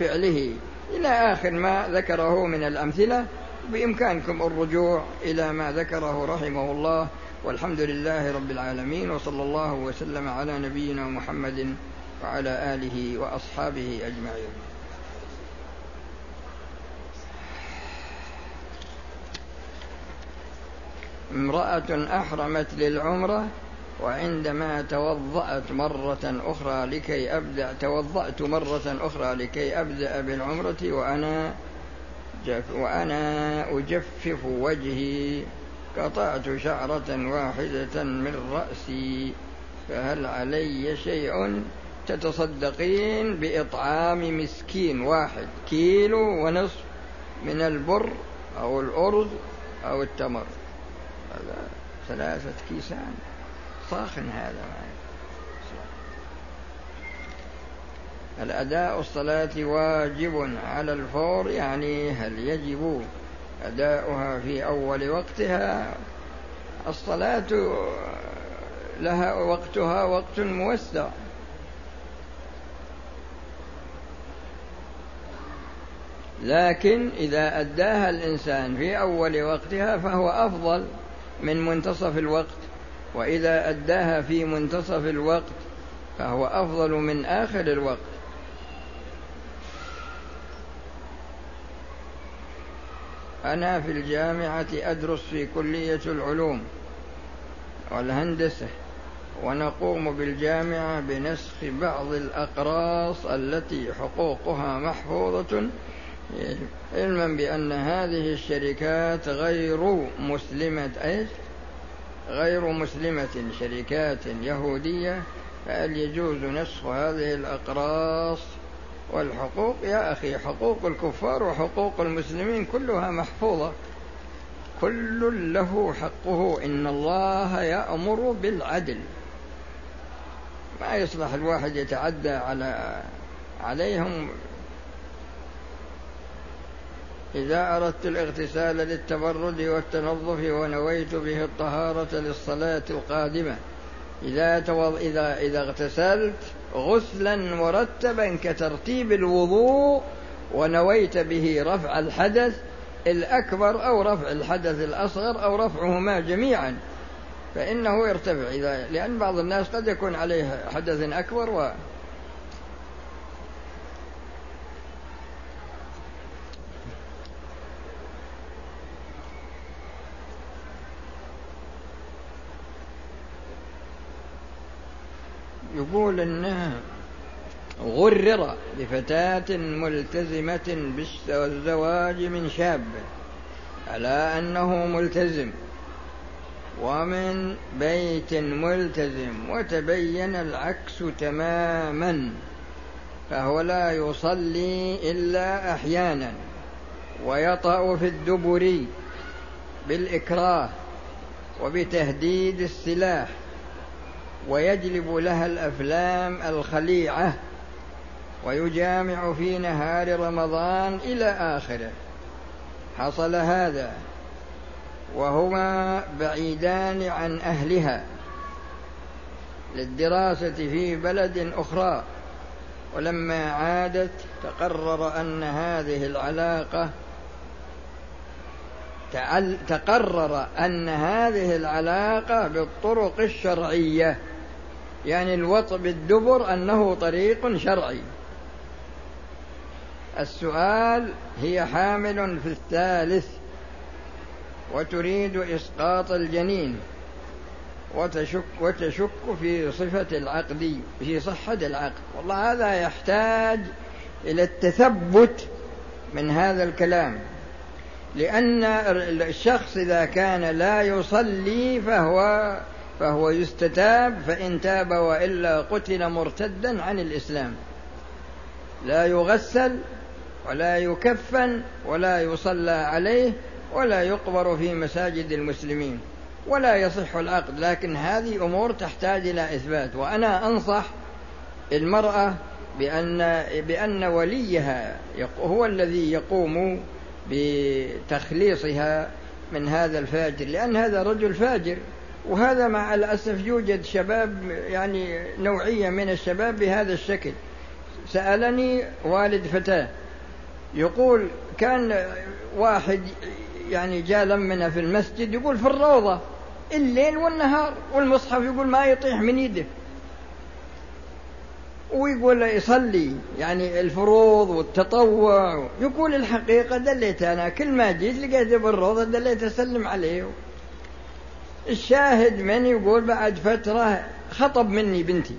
فعله. إلى آخر ما ذكره من الأمثلة بإمكانكم الرجوع إلى ما ذكره رحمه الله. والحمد لله رب العالمين وصلى الله وسلم على نبينا محمد وعلى آله وأصحابه أجمعين. امرأة أحرمت للعمرة وعندما توضأت مرة أخرى لكي أبدأ توضأت مرة أخرى لكي أبدأ بالعمرة وأنا وأنا أجفف وجهي قطعت شعرة واحدة من رأسي فهل علي شيء؟ تتصدقين بإطعام مسكين واحد كيلو ونصف من البر أو الأرز أو التمر. هذا ثلاثة كيسان. ساخن هذا الأداء الصلاة واجب على الفور يعني هل يجب أداؤها في أول وقتها؟ الصلاة لها وقتها وقت موسع. لكن إذا أداها الإنسان في أول وقتها فهو أفضل من منتصف الوقت. وإذا أداها في منتصف الوقت فهو أفضل من آخر الوقت أنا في الجامعة أدرس في كلية العلوم والهندسة ونقوم بالجامعة بنسخ بعض الأقراص التي حقوقها محفوظة علما بأن هذه الشركات غير مسلمة أيش؟ غير مسلمة شركات يهودية فهل يجوز نسخ هذه الأقراص؟ والحقوق يا أخي حقوق الكفار وحقوق المسلمين كلها محفوظة. كل له حقه إن الله يأمر بالعدل. ما يصلح الواحد يتعدى على عليهم إذا أردت الاغتسال للتبرد والتنظف ونويت به الطهارة للصلاة القادمة إذا توض... إذا إذا اغتسلت غسلا مرتبا كترتيب الوضوء ونويت به رفع الحدث الأكبر أو رفع الحدث الأصغر أو رفعهما جميعا فإنه يرتفع إذا لأن بعض الناس قد يكون عليه حدث أكبر و يقول إنه غرر لفتاة ملتزمة بالزواج من شاب على أنه ملتزم. ومن بيت ملتزم وتبين العكس تماما فهو لا يصلي إلا أحيانا ويطأ في الدبر بالإكراه وبتهديد السلاح. ويجلب لها الأفلام الخليعة ويجامع في نهار رمضان إلى آخره. حصل هذا وهما بعيدان عن أهلها للدراسة في بلد أخرى. ولما عادت تقرر أن هذه العلاقة تقرر أن هذه العلاقة بالطرق الشرعية. يعني الوطء بالدبر أنه طريق شرعي. السؤال هي حامل في الثالث وتريد إسقاط الجنين وتشك وتشك في صفة العقد في صحة العقد. والله هذا يحتاج إلى التثبت من هذا الكلام. لأن الشخص إذا كان لا يصلي فهو فهو يستتاب فإن تاب وإلا قتل مرتدا عن الإسلام. لا يغسل ولا يكفن ولا يصلى عليه ولا يقبر في مساجد المسلمين ولا يصح العقد. لكن هذه أمور تحتاج إلى إثبات. وأنا أنصح المرأة بأن بأن وليها هو الذي يقوم بتخليصها من هذا الفاجر لأن هذا رجل فاجر. وهذا مع الأسف يوجد شباب يعني نوعية من الشباب بهذا الشكل. سألني والد فتاة يقول كان واحد يعني جاء لمنا في المسجد يقول في الروضة الليل والنهار والمصحف يقول ما يطيح من يده. ويقول يصلي يعني الفروض والتطوع. يقول الحقيقة دليت أنا كل ما جيت لقيته بالروضة دليت أسلم عليه. الشاهد من يقول بعد فترة خطب مني بنتي.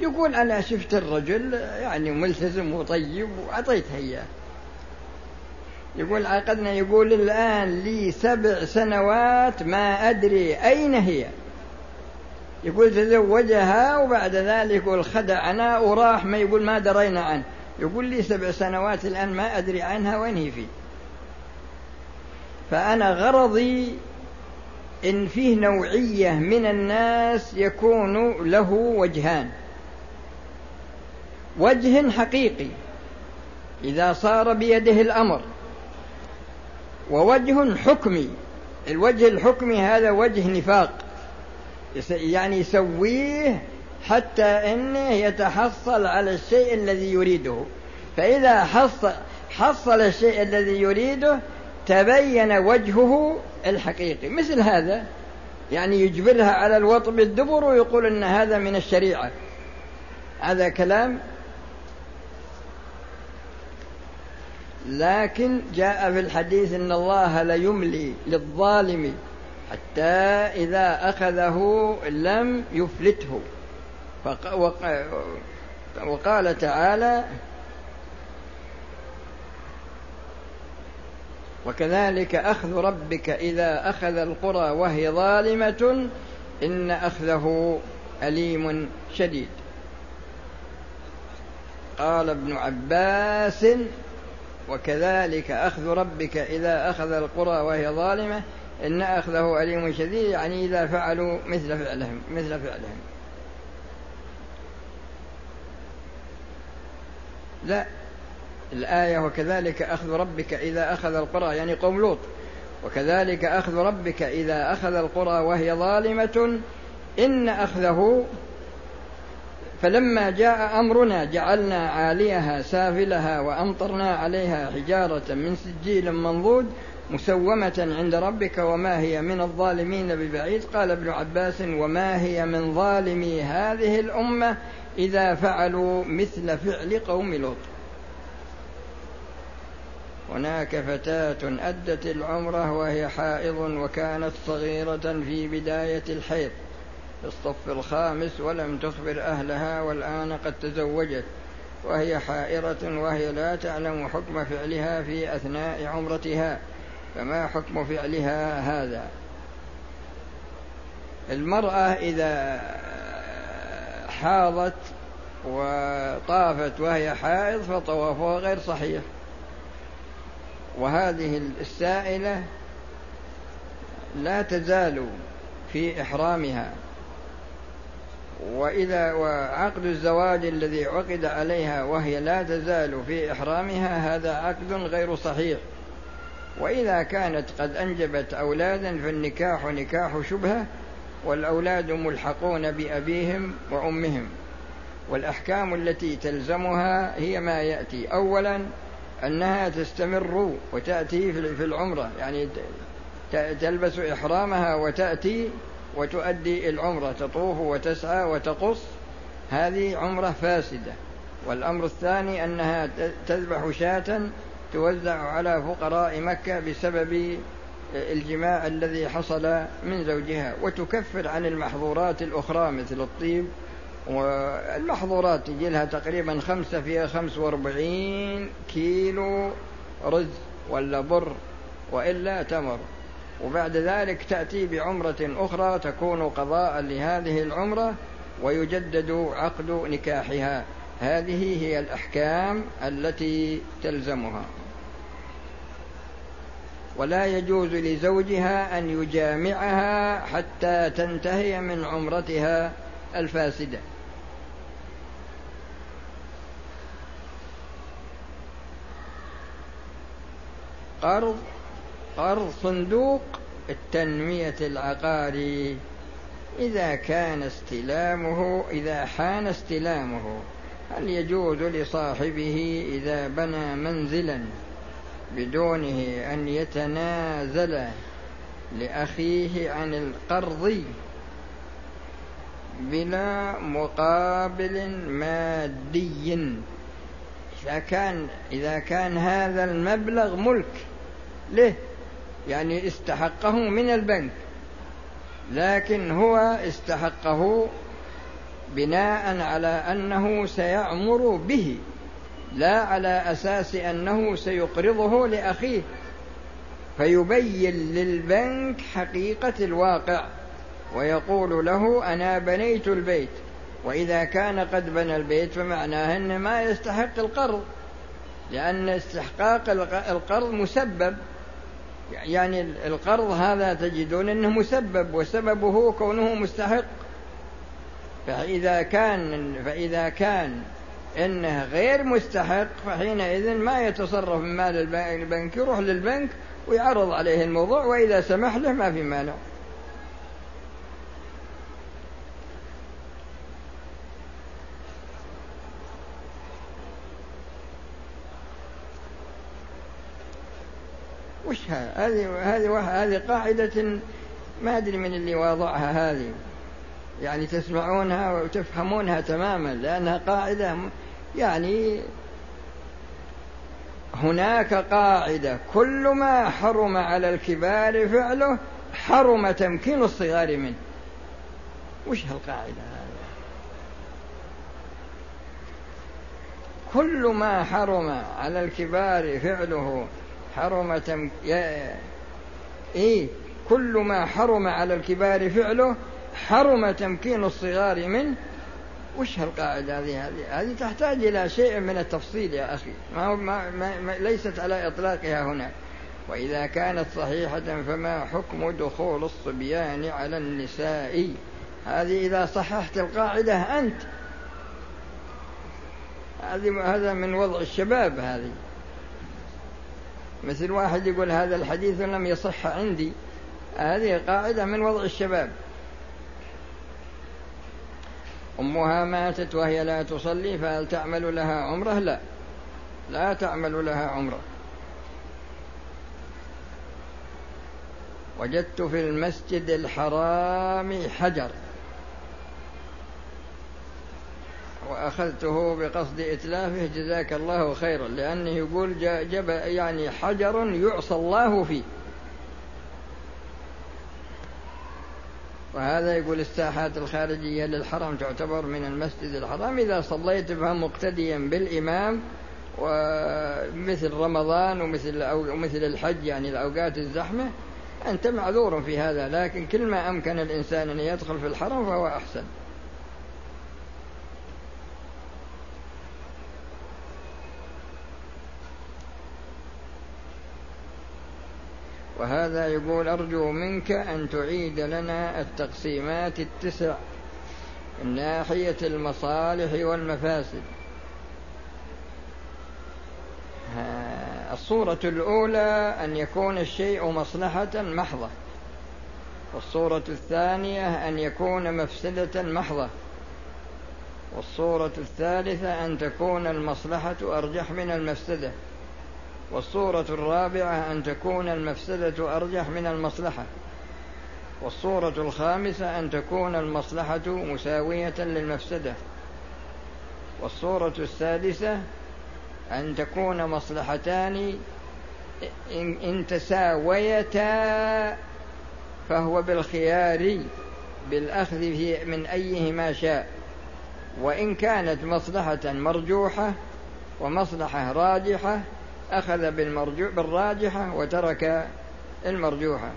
يقول أنا شفت الرجل يعني ملتزم وطيب وأعطيتها إياه. يقول عقدنا يقول الآن لي سبع سنوات ما أدري أين هي. يقول تزوجها وبعد ذلك يقول خدعنا وراح ما يقول ما درينا عنه. يقول لي سبع سنوات الآن ما أدري عنها وين هي فيه. فأنا غرضي إن فيه نوعية من الناس يكون له وجهان. وجه حقيقي إذا صار بيده الأمر. ووجه حكمي الوجه الحكمي هذا وجه نفاق. يعني يسويه حتى إنه يتحصل على الشيء الذي يريده. فإذا حصل حصل الشيء الذي يريده تبين وجهه الحقيقي. مثل هذا يعني يجبرها على الوط بالدبر ويقول إن هذا من الشريعة. هذا كلام لكن جاء في الحديث إن الله ليملي للظالم حتى إذا أخذه لم يفلته. وقال تعالى وكذلك أخذ ربك إذا أخذ القرى وهي ظالمة إن أخذه أليم شديد. قال ابن عباس وكذلك أخذ ربك إذا أخذ القرى وهي ظالمة إن أخذه أليم شديد يعني إذا فعلوا مثل فعلهم مثل فعلهم. لا. الآية وكذلك أخذ ربك إذا أخذ القرى يعني قوم لوط. وكذلك أخذ ربك إذا أخذ القرى وهي ظالمة إن أخذه فلما جاء أمرنا جعلنا عاليها سافلها وأمطرنا عليها حجارة من سجيل منضود مسومة عند ربك وما هي من الظالمين ببعيد. قال ابن عباس وما هي من ظالمي هذه الأمة إذا فعلوا مثل فعل قوم لوط. هناك فتاة أدت العمرة وهي حائض وكانت صغيرة في بداية الحيض. في الصف الخامس ولم تخبر أهلها والآن قد تزوجت. وهي حائرة وهي لا تعلم حكم فعلها في أثناء عمرتها. فما حكم فعلها هذا؟ المرأة إذا حاضت وطافت وهي حائض فطوافها غير صحيح. وهذه السائلة لا تزال في إحرامها. وإذا وعقد الزواج الذي عقد عليها وهي لا تزال في إحرامها هذا عقد غير صحيح. وإذا كانت قد أنجبت أولادا فالنكاح نكاح شبهة والأولاد ملحقون بأبيهم وأمهم. والأحكام التي تلزمها هي ما يأتي. أولا أنها تستمر وتأتي في العمرة. يعني تلبس إحرامها وتأتي وتؤدي العمرة تطوف وتسعى وتقص. هذه عمرة فاسدة. والأمر الثاني أنها تذبح شاة توزع على فقراء مكة بسبب الجماع الذي حصل من زوجها وتكفر عن المحظورات الأخرى مثل الطيب والمحظورات تجي لها تقريبا خمسة فيها خمس وأربعين كيلو رز ولا بر وإلا تمر. وبعد ذلك تأتي بعمرة أخرى تكون قضاء لهذه العمرة ويجدد عقد نكاحها. هذه هي الأحكام التي تلزمها. ولا يجوز لزوجها أن يجامعها حتى تنتهي من عمرتها الفاسدة. قرض قرض صندوق التنمية العقاري. إذا كان استلامه إذا حان استلامه هل يجوز لصاحبه إذا بنى منزلا بدونه أن يتنازل لأخيه عن القرض بلا مقابل مادي؟ إذا كان إذا كان هذا المبلغ ملك له يعني استحقه من البنك. لكن هو استحقه بناء لعل أنه سيعمر به لا على أساس أنه سيقرضه لأخيه. فيبين للبنك حقيقة الواقع ويقول له أنا بنيت البيت وإذا كان قد بنى البيت فمعناه أنه ما يستحق القرض لأن استحقاق القرض مسبب. يعني القرض هذا تجدون أنه مسبب وسببه كونه مستحق. فإذا كان فإذا كان إنه غير مستحق فحينئذ ما يتصرف من مال البنك يروح للبنك ويعرض عليه الموضوع وإذا سمح له ما في مانع. هذه هذه هذه قاعدة ما أدري من اللي واضعها هذه. يعني تسمعونها وتفهمونها تماما لأنها قاعدة يعني هناك قاعدة. كل ما حرم على الكبار فعله حرم تمكين الصغار منه. وش هالقاعدة هذه؟ كل ما حرم على الكبار فعله حرم تم... إيه كل ما حرم على الكبار فعله حرم تمكين الصغار منه. وش هالقاعدة هذه؟ هذه هذه تحتاج إلى شيء من التفصيل يا أخي. ما, هو ما, ما, ما ليست على إطلاقها هنا. وإذا كانت صحيحة فما حكم دخول الصبيان على النساء؟ هذه إذا صححت القاعدة أنت. هذه هذا من وضع الشباب هذه. مثل واحد يقول هذا الحديث لم يصح عندي. هذه قاعدة من وضع الشباب. أمها ماتت وهي لا تصلي فهل تعمل لها عمرة؟ لا. لا تعمل لها عمرة. وجدت في المسجد الحرام حجر. وأخذته بقصد إتلافه جزاك الله خيرا لأنه يقول جب يعني حجر يعصى الله فيه. وهذا يقول الساحات الخارجية للحرم تعتبر من المسجد الحرام. إذا صليت بها مقتديا بالإمام ومثل رمضان ومثل ومثل الحج يعني الأوقات الزحمة أنت معذور في هذا. لكن كل ما أمكن الإنسان أن يدخل في الحرم فهو أحسن. وهذا يقول أرجو منك أن تعيد لنا التقسيمات التسع من ناحية المصالح والمفاسد. الصورة الأولى أن يكون الشيء مصلحة محضة. والصورة الثانية أن يكون مفسدة محضة. والصورة الثالثة أن تكون المصلحة أرجح من المفسدة. والصورة الرابعة أن تكون المفسدة أرجح من المصلحة. والصورة الخامسة أن تكون المصلحة مساوية للمفسدة. والصورة السادسة أن تكون مصلحتان إن تساويتا فهو بالخيار بالأخذ من أيهما شاء. وإن كانت مصلحة مرجوحة ومصلحة راجحة أخذ بالمرجوع بالراجحة وترك المرجوحة.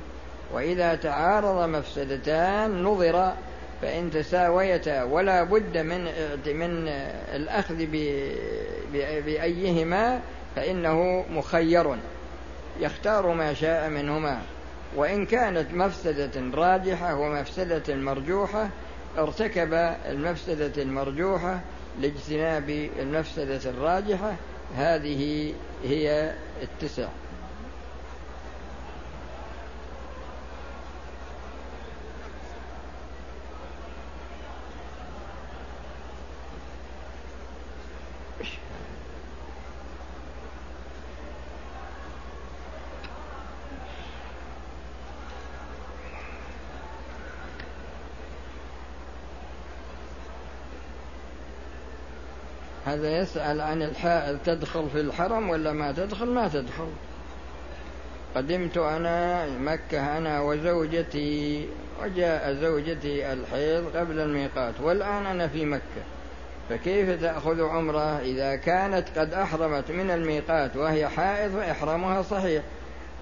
وإذا تعارض مفسدتان نظر فإن تساويتا ولا بد من من الأخذ بأيهما فإنه مخير. يختار ما شاء منهما. وإن كانت مفسدة راجحة ومفسدة مرجوحة ارتكب المفسدة المرجوحة لاجتناب المفسدة الراجحة هذه هي التسع. هذا يسأل عن الحائض تدخل في الحرم ولا ما تدخل؟ ما تدخل. قدمت أنا مكة أنا وزوجتي وجاء زوجتي الحيض قبل الميقات والآن أنا في مكة. فكيف تأخذ عمرة؟ إذا كانت قد أحرمت من الميقات وهي حائض فإحرامها صحيح.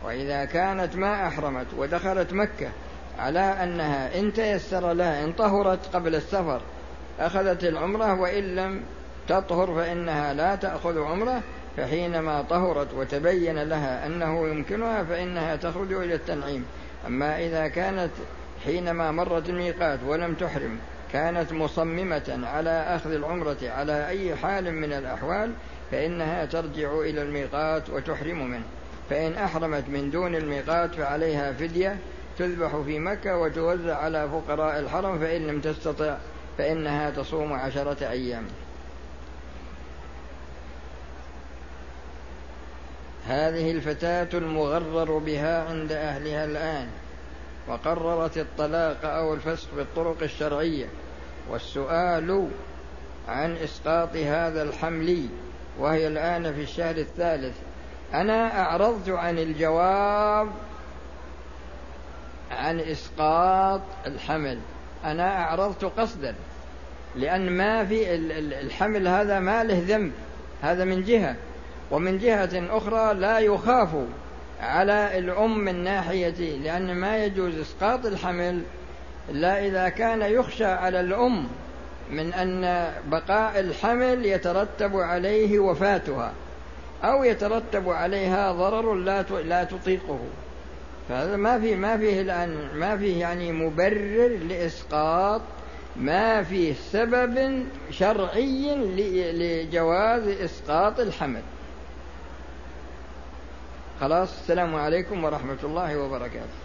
وإذا كانت ما أحرمت ودخلت مكة على أنها إن تيسر لها إن طهرت قبل السفر أخذت العمرة وإن لم تطهر فإنها لا تأخذ عمرة فحينما طهرت وتبين لها أنه يمكنها فإنها تخرج إلى التنعيم. أما إذا كانت حينما مرت الميقات ولم تحرم كانت مصممة على أخذ العمرة على أي حال من الأحوال فإنها ترجع إلى الميقات وتحرم منه. فإن أحرمت من دون الميقات فعليها فدية تذبح في مكة وتوزع على فقراء الحرم فإن لم تستطع فإنها تصوم عشرة أيام. هذه الفتاة المغرر بها عند أهلها الآن وقررت الطلاق أو الفسخ بالطرق الشرعية والسؤال عن إسقاط هذا الحمل وهي الآن في الشهر الثالث أنا أعرضت عن الجواب عن إسقاط الحمل أنا أعرضت قصدا لأن ما في الحمل هذا ما له ذنب هذا من جهة. ومن جهة أخرى لا يخاف على الأم من ناحية لأن ما يجوز إسقاط الحمل إلا إذا كان يخشى على الأم من أن بقاء الحمل يترتب عليه وفاتها أو يترتب عليها ضرر لا لا تطيقه. فهذا ما في ما فيه الآن ما فيه يعني مبرر لإسقاط ما فيه سبب شرعي لجواز إسقاط الحمل. خلاص السلام عليكم ورحمة الله وبركاته.